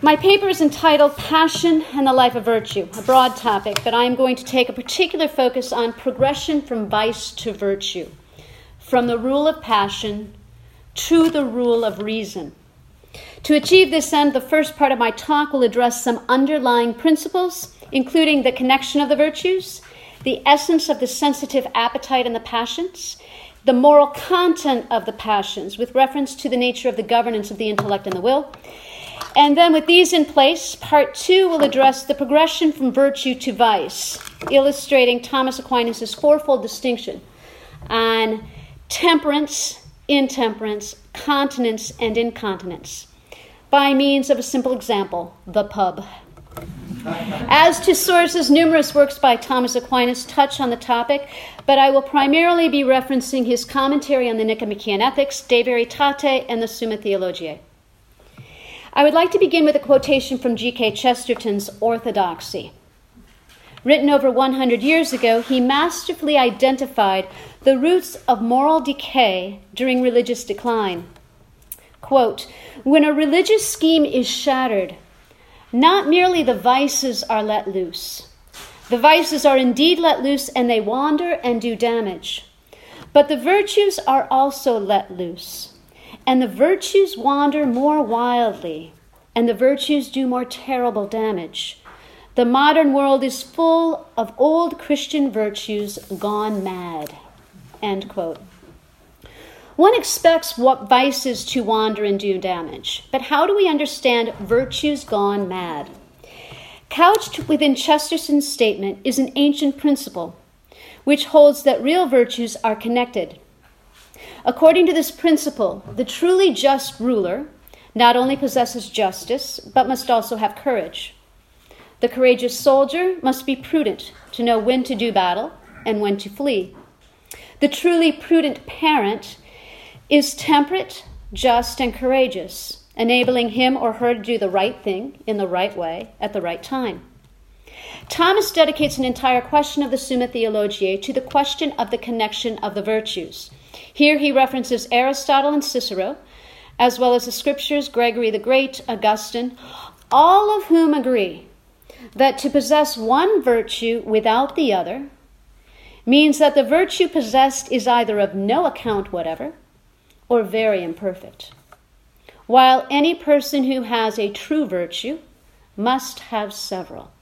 My paper is entitled Passion and the Life of Virtue, a broad topic, but I am going to take a particular focus on progression from vice to virtue, from the rule of passion to the rule of reason. To achieve this end, the first part of my talk will address some underlying principles, including the connection of the virtues, the essence of the sensitive appetite and the passions, the moral content of the passions with reference to the nature of the governance of the intellect and the will. And then, with these in place, part two will address the progression from virtue to vice, illustrating Thomas Aquinas' fourfold distinction on temperance, intemperance, continence, and incontinence by means of a simple example the pub. As to sources, numerous works by Thomas Aquinas touch on the topic, but I will primarily be referencing his commentary on the Nicomachean Ethics, De Veritate, and the Summa Theologiae. I would like to begin with a quotation from G.K. Chesterton's Orthodoxy. Written over 100 years ago, he masterfully identified the roots of moral decay during religious decline. Quote, when a religious scheme is shattered, not merely the vices are let loose. The vices are indeed let loose and they wander and do damage. But the virtues are also let loose. And the virtues wander more wildly, and the virtues do more terrible damage. The modern world is full of old Christian virtues gone mad. End quote. One expects what vices to wander and do damage, but how do we understand virtues gone mad? Couched within Chesterton's statement is an ancient principle which holds that real virtues are connected. According to this principle, the truly just ruler not only possesses justice, but must also have courage. The courageous soldier must be prudent to know when to do battle and when to flee. The truly prudent parent is temperate, just, and courageous, enabling him or her to do the right thing in the right way at the right time. Thomas dedicates an entire question of the Summa Theologiae to the question of the connection of the virtues. Here he references Aristotle and Cicero, as well as the scriptures, Gregory the Great, Augustine, all of whom agree that to possess one virtue without the other means that the virtue possessed is either of no account whatever or very imperfect. While any person who has a true virtue must have several.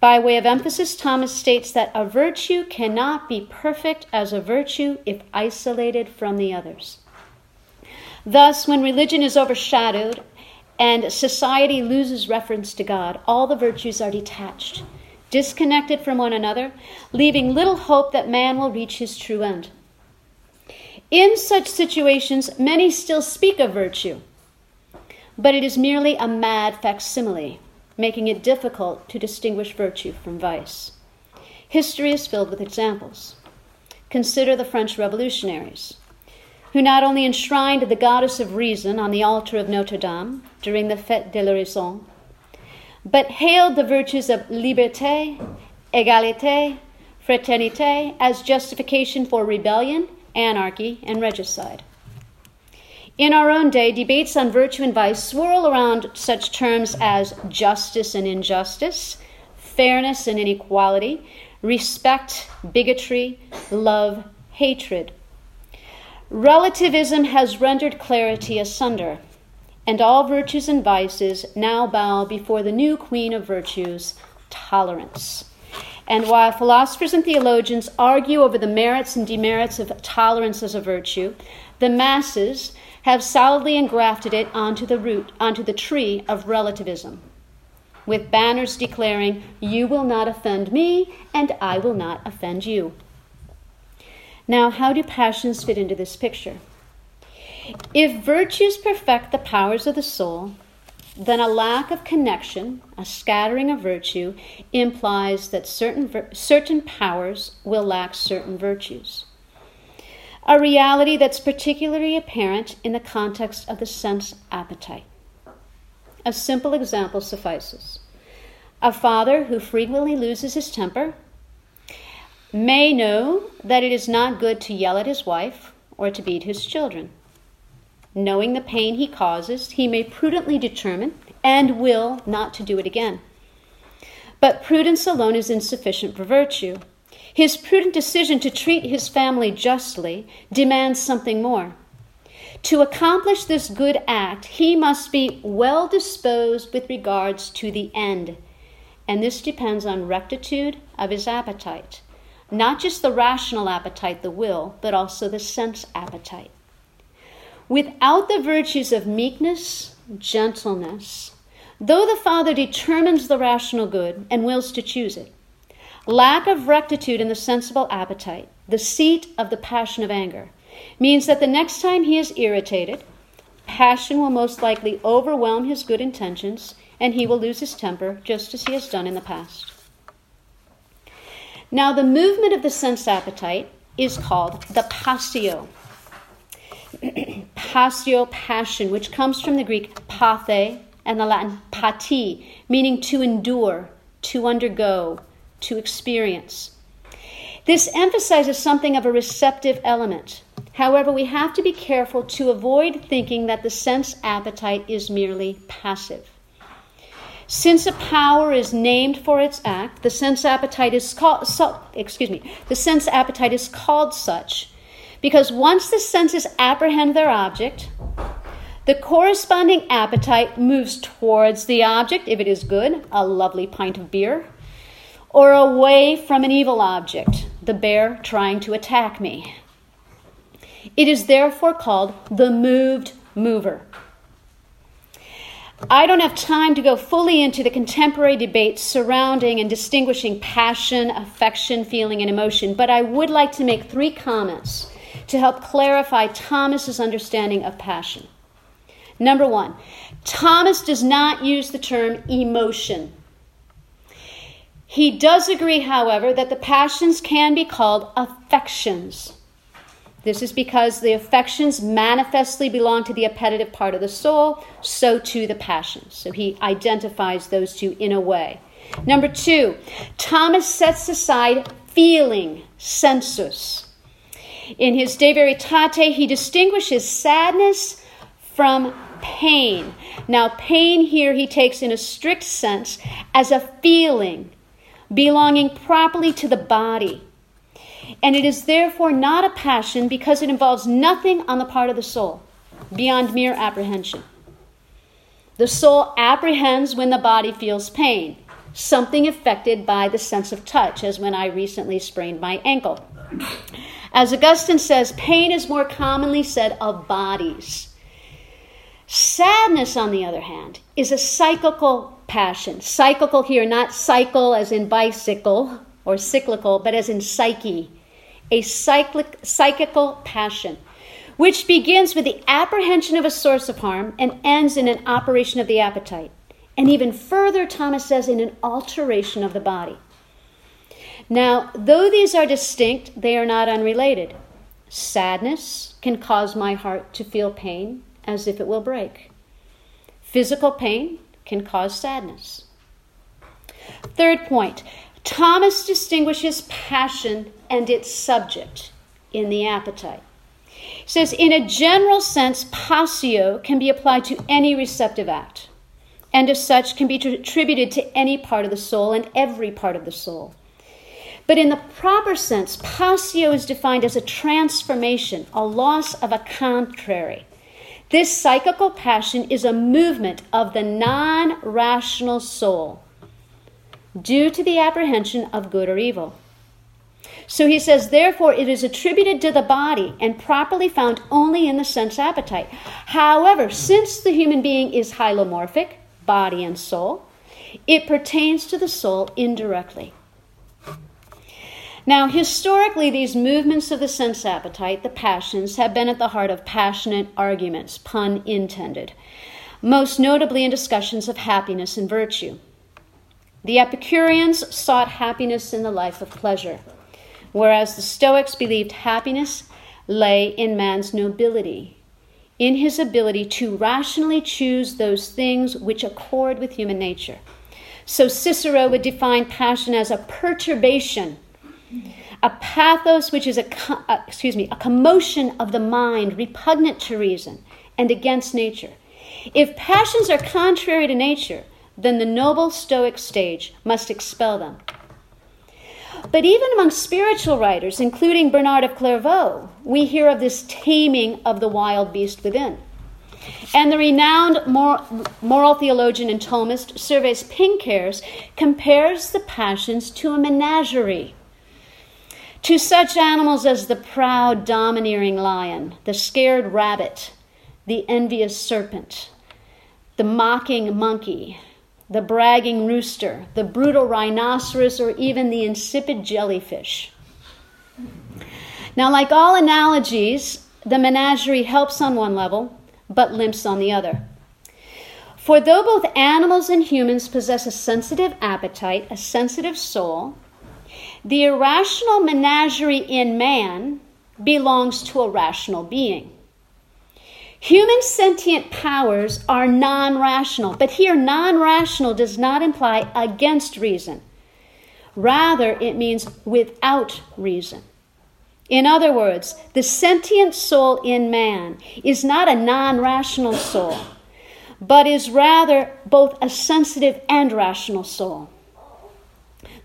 By way of emphasis, Thomas states that a virtue cannot be perfect as a virtue if isolated from the others. Thus, when religion is overshadowed and society loses reference to God, all the virtues are detached, disconnected from one another, leaving little hope that man will reach his true end. In such situations, many still speak of virtue, but it is merely a mad facsimile, making it difficult to distinguish virtue from vice. History is filled with examples. Consider the French revolutionaries, who not only enshrined the goddess of reason on the altar of Notre Dame during the Fête de la Raison, but hailed the virtues of liberté, égalité, fraternité as justification for rebellion anarchy, and regicide. In our own day, debates on virtue and vice swirl around such terms as justice and injustice, fairness and inequality, respect, bigotry, love, hatred. Relativism has rendered clarity asunder, and all virtues and vices now bow before the new queen of virtues, tolerance. And while philosophers and theologians argue over the merits and demerits of tolerance as a virtue, the masses have solidly engrafted it onto the root, onto the tree of relativism, with banners declaring, You will not offend me, and I will not offend you. Now, how do passions fit into this picture? If virtues perfect the powers of the soul, then a lack of connection, a scattering of virtue, implies that certain, certain powers will lack certain virtues. A reality that's particularly apparent in the context of the sense appetite. A simple example suffices. A father who frequently loses his temper may know that it is not good to yell at his wife or to beat his children. Knowing the pain he causes, he may prudently determine, and will not to do it again. But prudence alone is insufficient for virtue. His prudent decision to treat his family justly demands something more. To accomplish this good act, he must be well disposed with regards to the end, and this depends on rectitude of his appetite. Not just the rational appetite, the will, but also the sense appetite. Without the virtues of meekness, gentleness, though the Father determines the rational good and wills to choose it, lack of rectitude in the sensible appetite, the seat of the passion of anger, means that the next time he is irritated, passion will most likely overwhelm his good intentions and he will lose his temper just as he has done in the past. Now, the movement of the sense appetite is called the passio. passio, passion, which comes from the Greek pathe and the Latin pati, meaning to endure, to undergo, to experience. This emphasizes something of a receptive element. However, we have to be careful to avoid thinking that the sense appetite is merely passive. Since a power is named for its act, the sense appetite is called so, excuse me, the sense appetite is called such because once the senses apprehend their object, the corresponding appetite moves towards the object if it is good, a lovely pint of beer, or away from an evil object, the bear trying to attack me. It is therefore called the moved mover. I don't have time to go fully into the contemporary debates surrounding and distinguishing passion, affection, feeling, and emotion, but I would like to make three comments to help clarify Thomas's understanding of passion. Number one, Thomas does not use the term emotion. He does agree, however, that the passions can be called affections. This is because the affections manifestly belong to the appetitive part of the soul, so too the passions. So he identifies those two in a way. Number two, Thomas sets aside feeling, sensus. In his De Veritate, he distinguishes sadness from pain. Now, pain here he takes in a strict sense as a feeling belonging properly to the body and it is therefore not a passion because it involves nothing on the part of the soul beyond mere apprehension. The soul apprehends when the body feels pain, something affected by the sense of touch, as when I recently sprained my ankle. As Augustine says, pain is more commonly said of bodies. Sadness, on the other hand, is a cyclical passion. Cyclical here, not cycle as in bicycle or cyclical, but as in psyche a cyclic, psychical passion, which begins with the apprehension of a source of harm and ends in an operation of the appetite. And even further, Thomas says, in an alteration of the body. Now, though these are distinct, they are not unrelated. Sadness can cause my heart to feel pain as if it will break. Physical pain can cause sadness. Third point Thomas distinguishes passion and its subject in the appetite. He says, in a general sense, passio can be applied to any receptive act, and as such can be attributed to any part of the soul and every part of the soul. But in the proper sense, passio is defined as a transformation, a loss of a contrary. This psychical passion is a movement of the non rational soul due to the apprehension of good or evil. So he says, therefore, it is attributed to the body and properly found only in the sense appetite. However, since the human being is hylomorphic, body and soul, it pertains to the soul indirectly. Now, historically, these movements of the sense appetite, the passions, have been at the heart of passionate arguments, pun intended, most notably in discussions of happiness and virtue. The Epicureans sought happiness in the life of pleasure, whereas the Stoics believed happiness lay in man's nobility, in his ability to rationally choose those things which accord with human nature. So Cicero would define passion as a perturbation, a pathos which is a uh, excuse me, a commotion of the mind repugnant to reason and against nature. If passions are contrary to nature, then the noble Stoic stage must expel them. But even among spiritual writers, including Bernard of Clairvaux, we hear of this taming of the wild beast within. And the renowned moral, theologian and Thomist Servais Pinckaers compares the passions to a menagerie. To such animals as the proud, domineering lion, the scared rabbit, the envious serpent, the mocking monkey, the bragging rooster, the brutal rhinoceros, or even the insipid jellyfish. Now, like all analogies, the menagerie helps on one level, but limps on the other. For though both animals and humans possess a sensitive appetite, a sensitive soul, the irrational menagerie in man belongs to a rational being. Human sentient powers are non rational, but here non rational does not imply against reason. Rather, it means without reason. In other words, the sentient soul in man is not a non rational soul, but is rather both a sensitive and rational soul.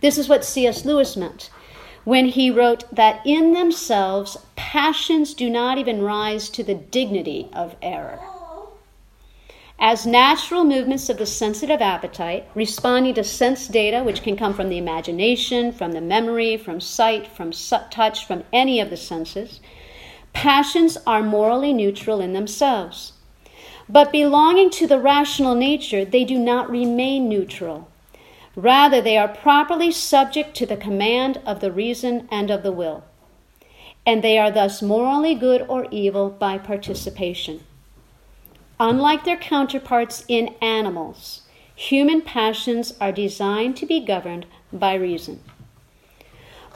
This is what C.S. Lewis meant when he wrote that in themselves, passions do not even rise to the dignity of error as natural movements of the sensitive appetite, responding to sense data, which can come from the imagination, from the memory, from sight, from touch, from any of the senses, passions are morally neutral in themselves. But belonging to the rational nature, they do not remain neutral. Rather, they are properly subject to the command of the reason and of the will. And they are thus morally good or evil by participation. Unlike their counterparts in animals, human passions are designed to be governed by reason.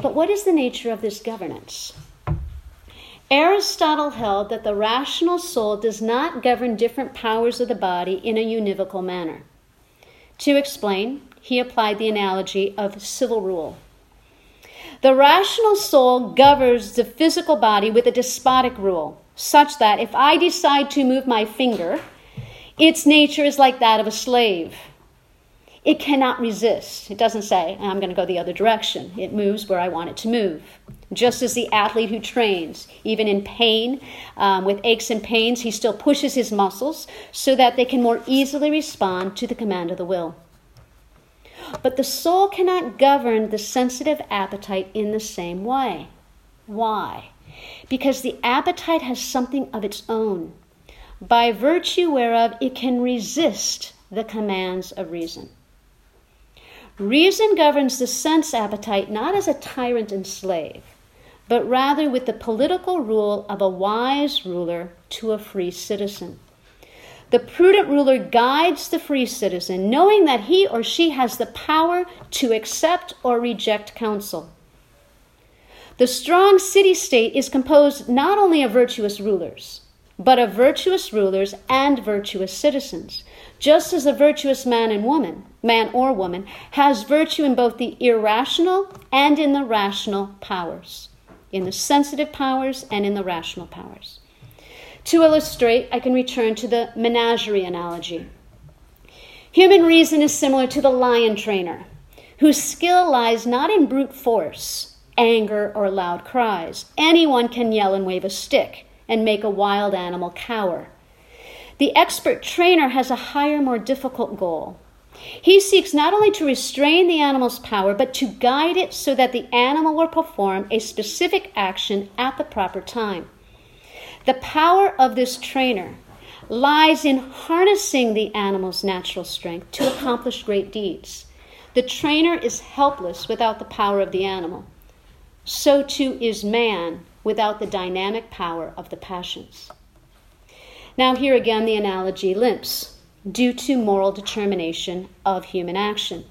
But what is the nature of this governance? Aristotle held that the rational soul does not govern different powers of the body in a univocal manner. To explain, he applied the analogy of civil rule. The rational soul governs the physical body with a despotic rule, such that if I decide to move my finger, its nature is like that of a slave. It cannot resist. It doesn't say, I'm going to go the other direction. It moves where I want it to move. Just as the athlete who trains, even in pain, um, with aches and pains, he still pushes his muscles so that they can more easily respond to the command of the will. But the soul cannot govern the sensitive appetite in the same way. Why? because the appetite has something of its own, by virtue whereof it can resist the commands of reason. Reason governs the sense appetite not as a tyrant and slave, but rather with the political rule of a wise ruler to a free citizen. The prudent ruler guides the free citizen, knowing that he or she has the power to accept or reject counsel. The strong city state is composed not only of virtuous rulers, but of virtuous rulers and virtuous citizens, just as a virtuous man and woman, man or woman, has virtue in both the irrational and in the rational powers, in the sensitive powers and in the rational powers. To illustrate, I can return to the menagerie analogy. Human reason is similar to the lion trainer, whose skill lies not in brute force anger, or loud cries. Anyone can yell and wave a stick and make a wild animal cower. The expert trainer has a higher, more difficult goal. He seeks not only to restrain the animal's power, but to guide it so that the animal will perform a specific action at the proper time. The power of this trainer lies in harnessing the animal's natural strength to accomplish great deeds. The trainer is helpless without the power of the animal so too is man without the dynamic power of the passions. Now, here again, the analogy limps due to moral determination of human action.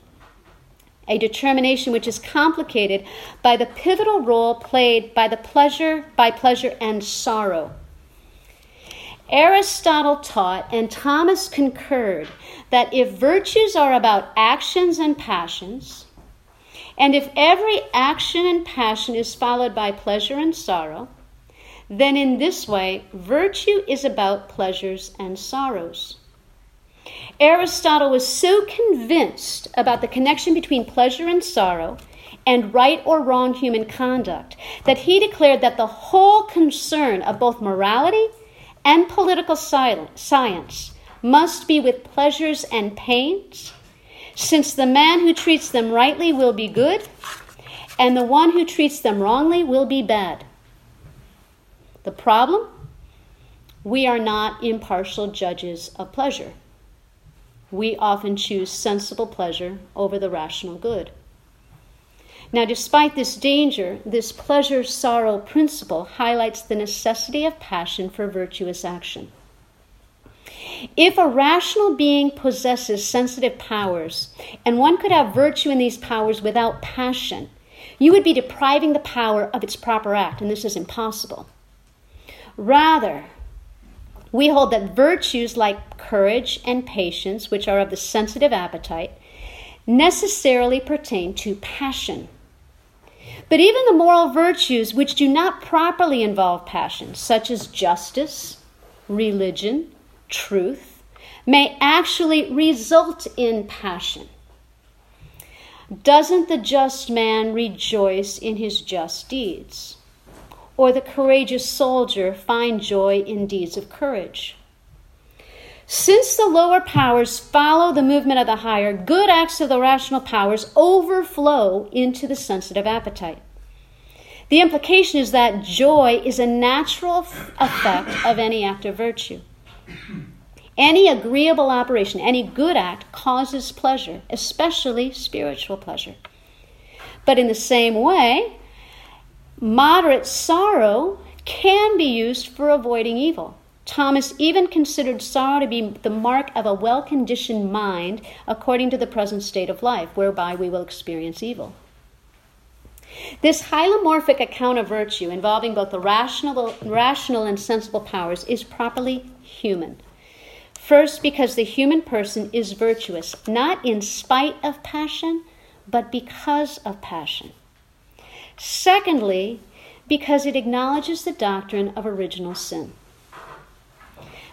A determination which is complicated by the pivotal role played by the pleasure, by pleasure and sorrow. Aristotle taught, and Thomas concurred, that if virtues are about actions and passions, and if every action and passion is followed by pleasure and sorrow, then in this way, virtue is about pleasures and sorrows. Aristotle was so convinced about the connection between pleasure and sorrow and right or wrong human conduct that he declared that the whole concern of both morality and political science must be with pleasures and pains, since the man who treats them rightly will be good, and the one who treats them wrongly will be bad. The problem? We are not impartial judges of pleasure we often choose sensible pleasure over the rational good. Now, despite this danger, this pleasure sorrow principle highlights the necessity of passion for virtuous action. If a rational being possesses sensitive powers, and one could have virtue in these powers without passion, you would be depriving the power of its proper act, and this is impossible. Rather, we hold that virtues like courage and patience, which are of the sensitive appetite, necessarily pertain to passion. But even the moral virtues which do not properly involve passion, such as justice, religion, truth, may actually result in passion. Doesn't the just man rejoice in his just deeds? or the courageous soldier find joy in deeds of courage. Since the lower powers follow the movement of the higher, good acts of the rational powers overflow into the sensitive appetite. The implication is that joy is a natural effect of any act of virtue. Any agreeable operation, any good act causes pleasure, especially spiritual pleasure. But in the same way, Moderate sorrow can be used for avoiding evil. Thomas even considered sorrow to be the mark of a well conditioned mind according to the present state of life, whereby we will experience evil. This hylomorphic account of virtue, involving both the rational, rational and sensible powers, is properly human. First, because the human person is virtuous, not in spite of passion, but because of passion. Secondly, because it acknowledges the doctrine of original sin.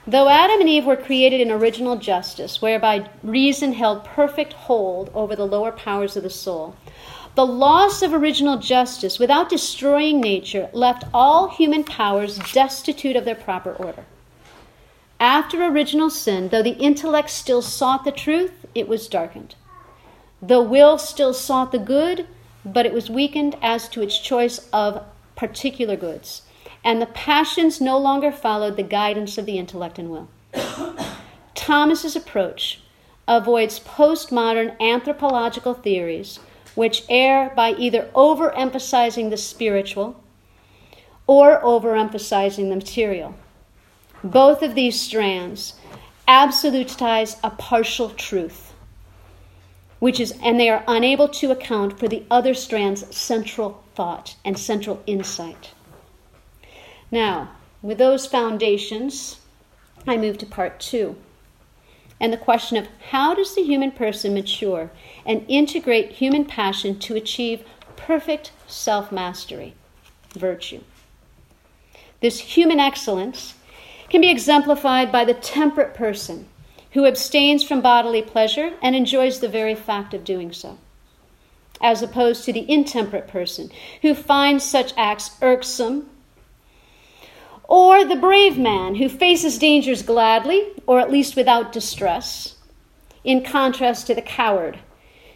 Though Adam and Eve were created in original justice, whereby reason held perfect hold over the lower powers of the soul, the loss of original justice, without destroying nature, left all human powers destitute of their proper order. After original sin, though the intellect still sought the truth, it was darkened. The will still sought the good, but it was weakened as to its choice of particular goods, and the passions no longer followed the guidance of the intellect and will. Thomas's approach avoids postmodern anthropological theories which err by either overemphasizing the spiritual or overemphasizing the material. Both of these strands absolutize a partial truth which is and they are unable to account for the other strand's central thought and central insight. Now, with those foundations, I move to part 2. And the question of how does the human person mature and integrate human passion to achieve perfect self mastery, virtue? This human excellence can be exemplified by the temperate person who abstains from bodily pleasure and enjoys the very fact of doing so, as opposed to the intemperate person who finds such acts irksome, or the brave man who faces dangers gladly, or at least without distress, in contrast to the coward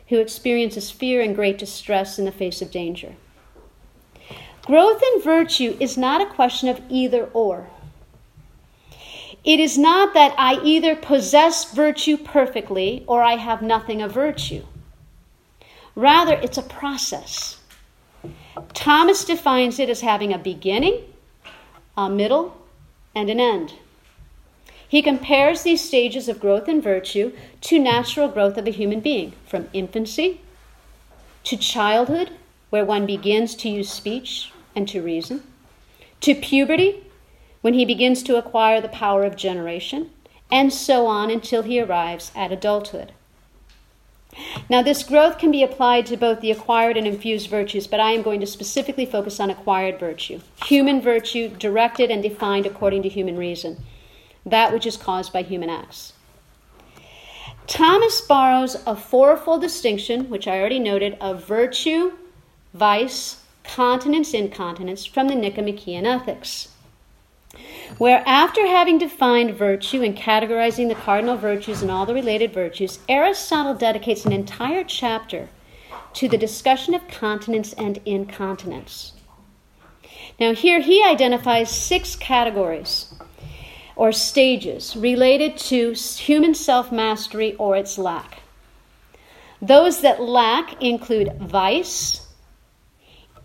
who experiences fear and great distress in the face of danger. Growth in virtue is not a question of either or. It is not that I either possess virtue perfectly or I have nothing of virtue. Rather, it's a process. Thomas defines it as having a beginning, a middle, and an end. He compares these stages of growth in virtue to natural growth of a human being, from infancy to childhood, where one begins to use speech and to reason, to puberty, when he begins to acquire the power of generation, and so on until he arrives at adulthood. Now, this growth can be applied to both the acquired and infused virtues, but I am going to specifically focus on acquired virtue, human virtue directed and defined according to human reason, that which is caused by human acts. Thomas borrows a fourfold distinction, which I already noted, of virtue, vice, continence, incontinence from the Nicomachean Ethics, where after having defined virtue and categorizing the cardinal virtues and all the related virtues, Aristotle dedicates an entire chapter to the discussion of continence and incontinence. Now, here he identifies six categories or stages related to human self mastery or its lack. Those that lack include vice,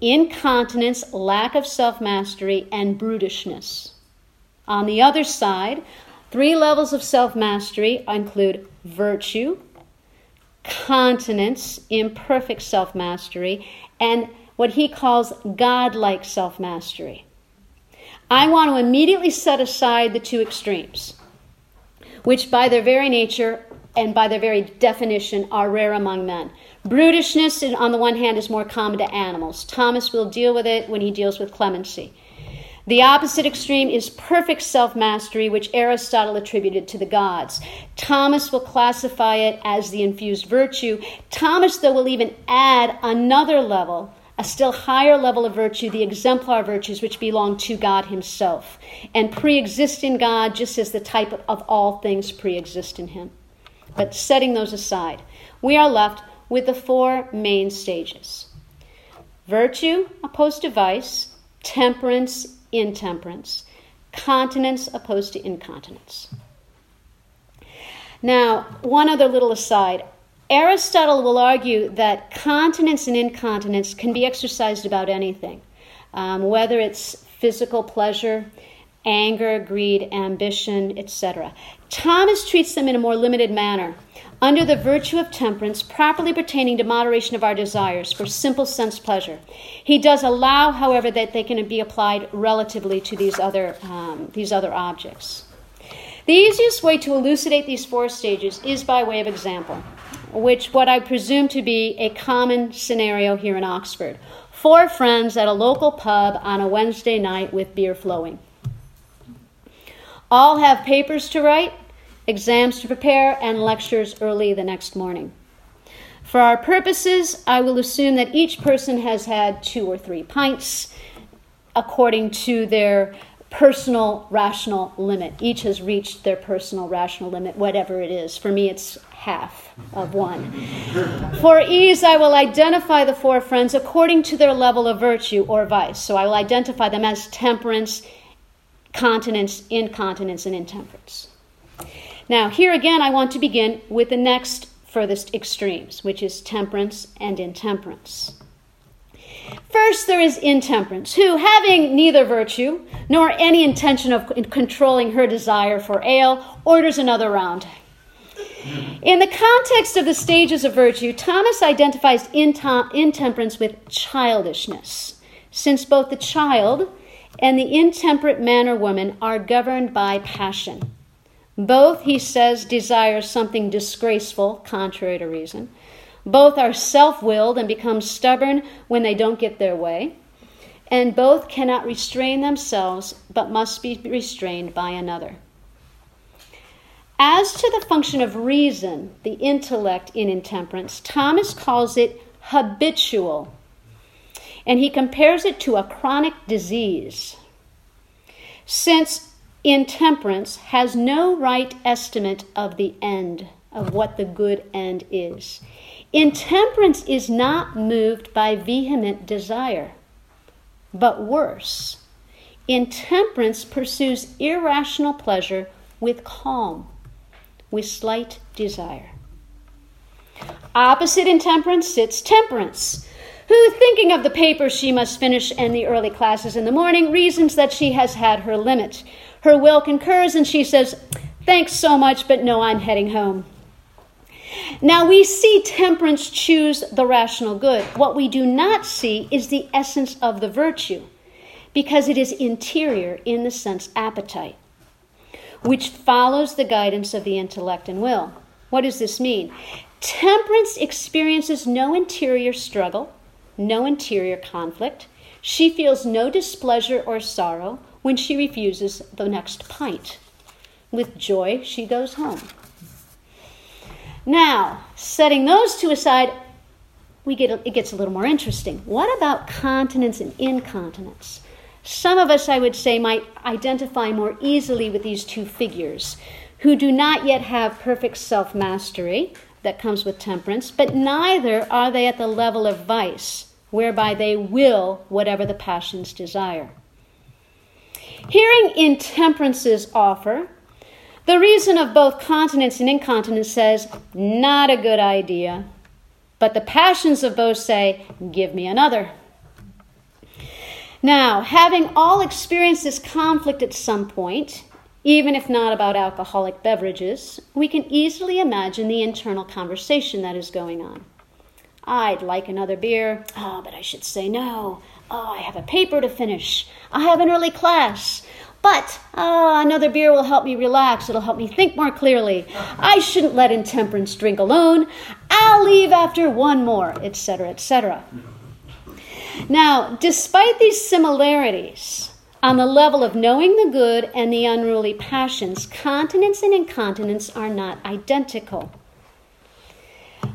incontinence, lack of self mastery, and brutishness. On the other side, three levels of self mastery include virtue, continence, imperfect self mastery, and what he calls godlike self mastery. I want to immediately set aside the two extremes, which by their very nature and by their very definition are rare among men. Brutishness, on the one hand, is more common to animals. Thomas will deal with it when he deals with clemency. The opposite extreme is perfect self mastery, which Aristotle attributed to the gods. Thomas will classify it as the infused virtue. Thomas, though, will even add another level a still higher level of virtue, the exemplar virtues which belong to God Himself and pre exist in God just as the type of all things pre exist in Him. But setting those aside, we are left with the four main stages virtue opposed to vice, temperance, intemperance, continence opposed to incontinence. Now, one other little aside Aristotle will argue that continence and incontinence can be exercised about anything, um, whether it's physical pleasure, anger, greed, ambition, etc. Thomas treats them in a more limited manner, under the virtue of temperance, properly pertaining to moderation of our desires for simple sense pleasure. He does allow, however, that they can be applied relatively to these other, um, these other objects. The easiest way to elucidate these four stages is by way of example which what I presume to be a common scenario here in Oxford. Four friends at a local pub on a Wednesday night with beer flowing. All have papers to write, exams to prepare, and lectures early the next morning. For our purposes, I will assume that each person has had two or three pints according to their personal rational limit. Each has reached their personal rational limit, whatever it is. For me, it's half of one. For ease, I will identify the four friends according to their level of virtue or vice. So I will identify them as temperance, continence, incontinence, and intemperance. Now, here again, I want to begin with the next furthest extremes, which is temperance and intemperance. First, there is intemperance, who, having neither virtue nor any intention of controlling her desire for ale, orders another round. In the context of the stages of virtue, Thomas identifies intemperance with childishness, since both the child and the intemperate man or woman are governed by passion. Both, he says, desire something disgraceful, contrary to reason, both are self willed and become stubborn when they don't get their way. And both cannot restrain themselves, but must be restrained by another. As to the function of reason, the intellect in intemperance, Thomas calls it habitual, and he compares it to a chronic disease. Since intemperance has no right estimate of the end, of what the good end is. Intemperance is not moved by vehement desire, but worse. Intemperance pursues irrational pleasure with calm, with slight desire. Opposite intemperance sits temperance, who, thinking of the papers she must finish and the early classes in the morning, reasons that she has had her limit. Her will concurs, and she says, Thanks so much, but no, I'm heading home. Now we see temperance choose the rational good. What we do not see is the essence of the virtue, because it is interior in the sense appetite, which follows the guidance of the intellect and will. What does this mean? Temperance experiences no interior struggle, no interior conflict. She feels no displeasure or sorrow when she refuses the next pint. With joy, she goes home. Now, setting those two aside, we get it gets a little more interesting. What about continence and incontinence? Some of us, I would say, might identify more easily with these two figures who do not yet have perfect self mastery that comes with temperance, but neither are they at the level of vice, whereby they will whatever the passions desire. Hearing intemperance's offer, the reason of both continence and incontinence says, not a good idea. But the passions of both say, give me another. Now, having all experienced this conflict at some point, even if not about alcoholic beverages, we can easily imagine the internal conversation that is going on. I'd like another beer. Oh, but I should say no. Oh, I have a paper to finish. I have an early class. But oh, another beer will help me relax. It'll help me think more clearly. I shouldn't let intemperance drink alone. I'll leave after one more, etc., etc. Now, despite these similarities, on the level of knowing the good and the unruly passions, continence and incontinence are not identical.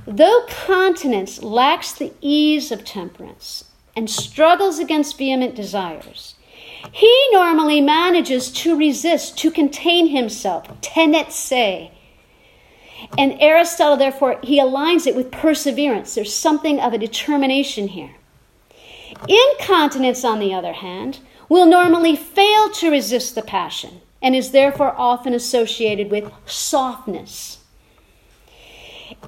Though continence lacks the ease of temperance and struggles against vehement desires, he normally manages to resist, to contain himself, tenetse. And Aristotle, therefore, he aligns it with perseverance. There's something of a determination here. Incontinence, on the other hand, will normally fail to resist the passion and is therefore often associated with softness.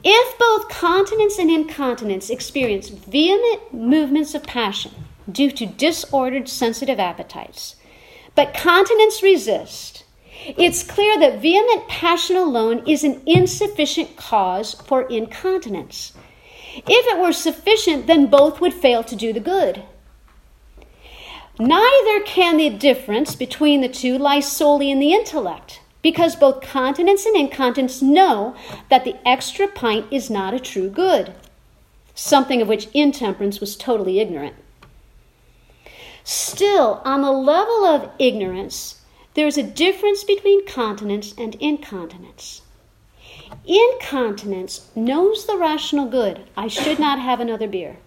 If both continence and incontinence experience vehement movements of passion due to disordered sensitive appetites, but continence resist, it's clear that vehement passion alone is an insufficient cause for incontinence. If it were sufficient, then both would fail to do the good. Neither can the difference between the two lie solely in the intellect, because both continence and incontinence know that the extra pint is not a true good, something of which intemperance was totally ignorant. Still, on the level of ignorance, there is a difference between continence and incontinence. Incontinence knows the rational good. I should not have another beer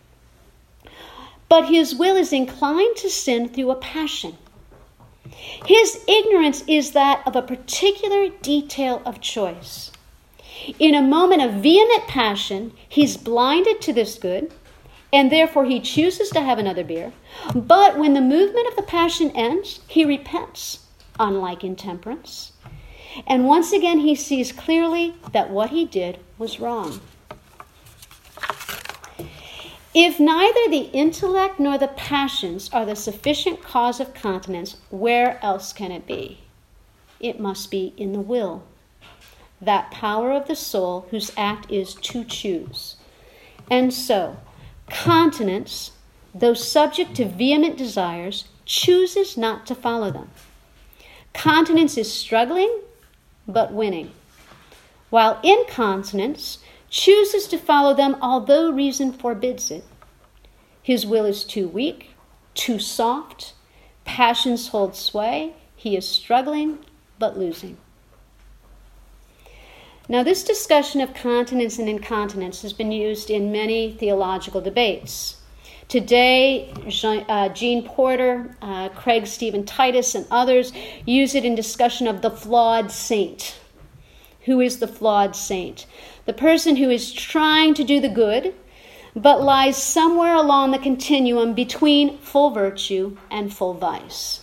but his will is inclined to sin through a passion. His ignorance is that of a particular detail of choice. In a moment of vehement passion, he's blinded to this good, and therefore he chooses to have another beer. But when the movement of the passion ends, he repents, unlike intemperance. And once again, he sees clearly that what he did was wrong. If neither the intellect nor the passions are the sufficient cause of continence, where else can it be? It must be in the will, that power of the soul whose act is to choose. And so, continence, though subject to vehement desires, chooses not to follow them. Continence is struggling, but winning, while incontinence chooses to follow them although reason forbids it. His will is too weak, too soft, passions hold sway, he is struggling but losing. Now, this discussion of continence and incontinence has been used in many theological debates. Today, Jean, uh, Porter, uh, Craig Stephen Titus, and others use it in discussion of the flawed saint. Who is the flawed saint? The person who is trying to do the good, but lies somewhere along the continuum between full virtue and full vice.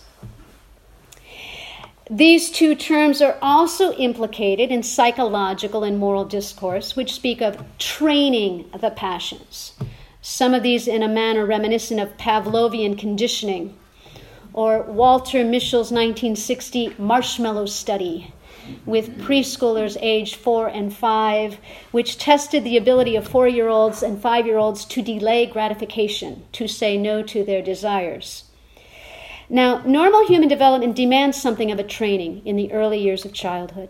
These two terms are also implicated in psychological and moral discourse, which speak of training the passions. Some of these in a manner reminiscent of Pavlovian conditioning, or Walter Mischel's 1960 marshmallow study, with preschoolers aged four and five, which tested the ability of four year olds and five year olds to delay gratification, to say no to their desires. Now, normal human development demands something of a training in the early years of childhood.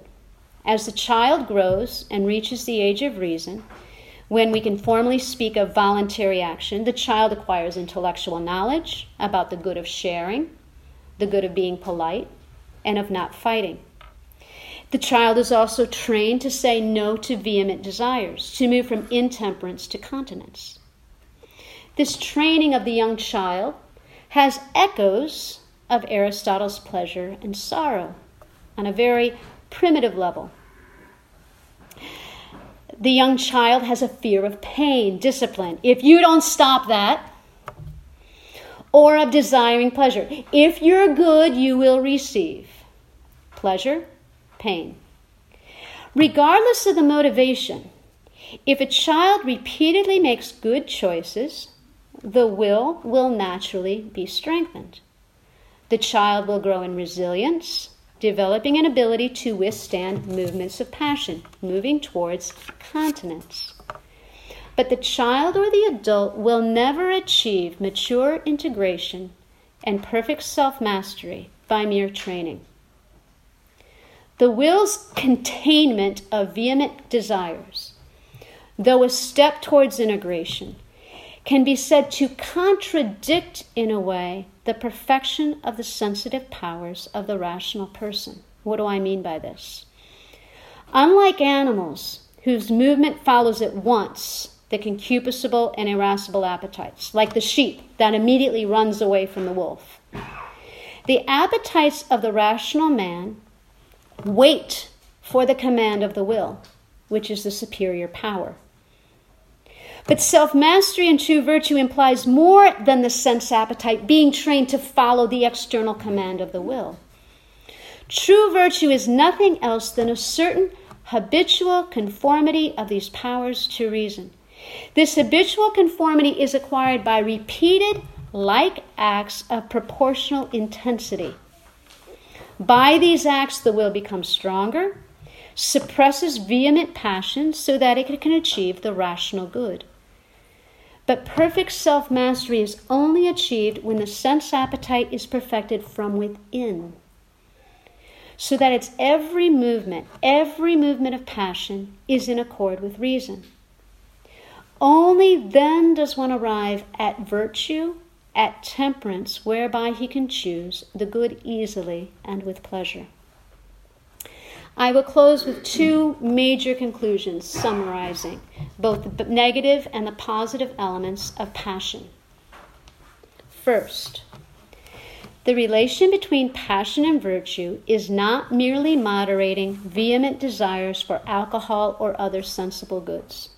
As the child grows and reaches the age of reason, when we can formally speak of voluntary action, the child acquires intellectual knowledge about the good of sharing, the good of being polite, and of not fighting. The child is also trained to say no to vehement desires, to move from intemperance to continence. This training of the young child has echoes of Aristotle's pleasure and sorrow on a very primitive level. The young child has a fear of pain, discipline. If you don't stop that, or of desiring pleasure. If you're good, you will receive pleasure, pain. Regardless of the motivation, if a child repeatedly makes good choices, the will will naturally be strengthened. The child will grow in resilience, developing an ability to withstand movements of passion, moving towards continence. But the child or the adult will never achieve mature integration and perfect self mastery by mere training. The will's containment of vehement desires, though a step towards integration, can be said to contradict, in a way, the perfection of the sensitive powers of the rational person. What do I mean by this? Unlike animals, whose movement follows at once the concupiscible and irascible appetites, like the sheep that immediately runs away from the wolf. The appetites of the rational man wait for the command of the will, which is the superior power. But self mastery and true virtue implies more than the sense appetite being trained to follow the external command of the will. True virtue is nothing else than a certain habitual conformity of these powers to reason. This habitual conformity is acquired by repeated like acts of proportional intensity. By these acts, the will becomes stronger, suppresses vehement passion so that it can achieve the rational good. But perfect self mastery is only achieved when the sense appetite is perfected from within. So that its every movement, every movement of passion is in accord with reason. Only then does one arrive at virtue, at temperance, whereby he can choose the good easily and with pleasure. I will close with two major conclusions summarizing both the negative and the positive elements of passion. First, the relation between passion and virtue is not merely moderating vehement desires for alcohol or other sensible goods.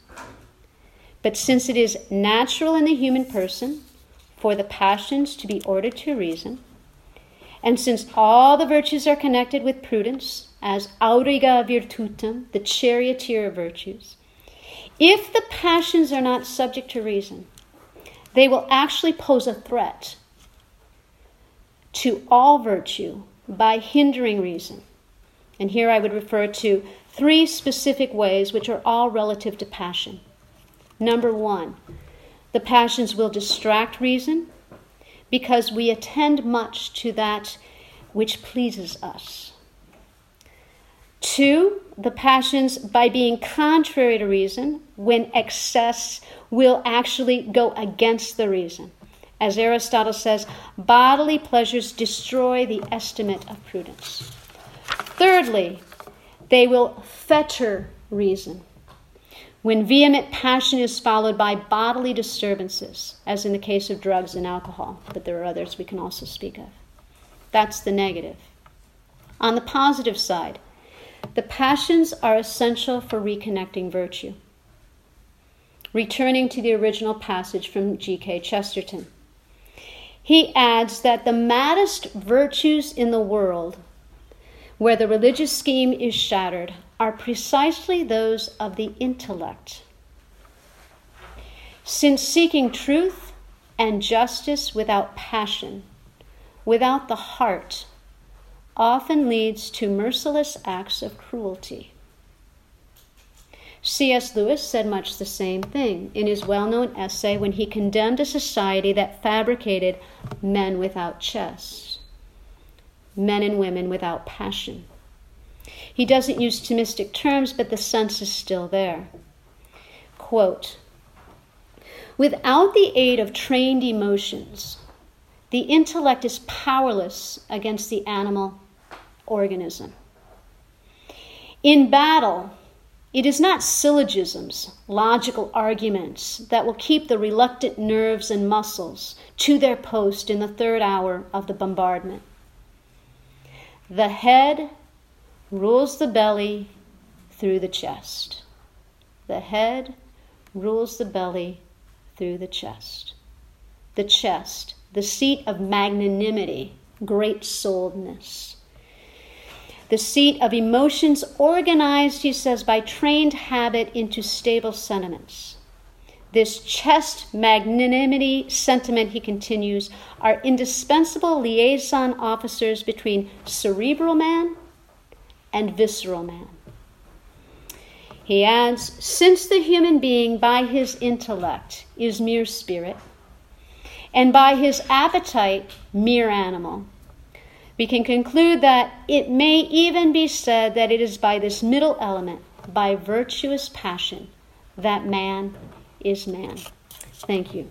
But since it is natural in the human person for the passions to be ordered to reason, and since all the virtues are connected with prudence, as auriga virtutum, the charioteer of virtues, if the passions are not subject to reason, they will actually pose a threat to all virtue by hindering reason. And here I would refer to three specific ways which are all relative to passion. Number one, the passions will distract reason because we attend much to that which pleases us. Two, the passions, by being contrary to reason, when excess will actually go against the reason. As Aristotle says, bodily pleasures destroy the estimate of prudence. Thirdly, they will fetter reason when vehement passion is followed by bodily disturbances, as in the case of drugs and alcohol, but there are others we can also speak of. That's the negative. On the positive side, the passions are essential for reconnecting virtue. Returning to the original passage from G.K. Chesterton, he adds that the maddest virtues in the world, where the religious scheme is shattered, are precisely those of the intellect. Since seeking truth and justice without passion, without the heart, often leads to merciless acts of cruelty. C.S. Lewis said much the same thing in his well known essay when he condemned a society that fabricated men without chest, men and women without passion. He doesn't use Thomistic terms, but the sense is still there. Quote Without the aid of trained emotions, the intellect is powerless against the animal organism. In battle, it is not syllogisms, logical arguments that will keep the reluctant nerves and muscles to their post in the third hour of the bombardment. The head rules the belly through the chest. The head rules the belly through the chest. The chest, the seat of magnanimity, great souledness the seat of emotions organized, he says, by trained habit into stable sentiments. This chest magnanimity sentiment, he continues, are indispensable liaison officers between cerebral man and visceral man. He adds, since the human being by his intellect is mere spirit, and by his appetite mere animal, we can conclude that it may even be said that it is by this middle element, by virtuous passion, that man is man. Thank you.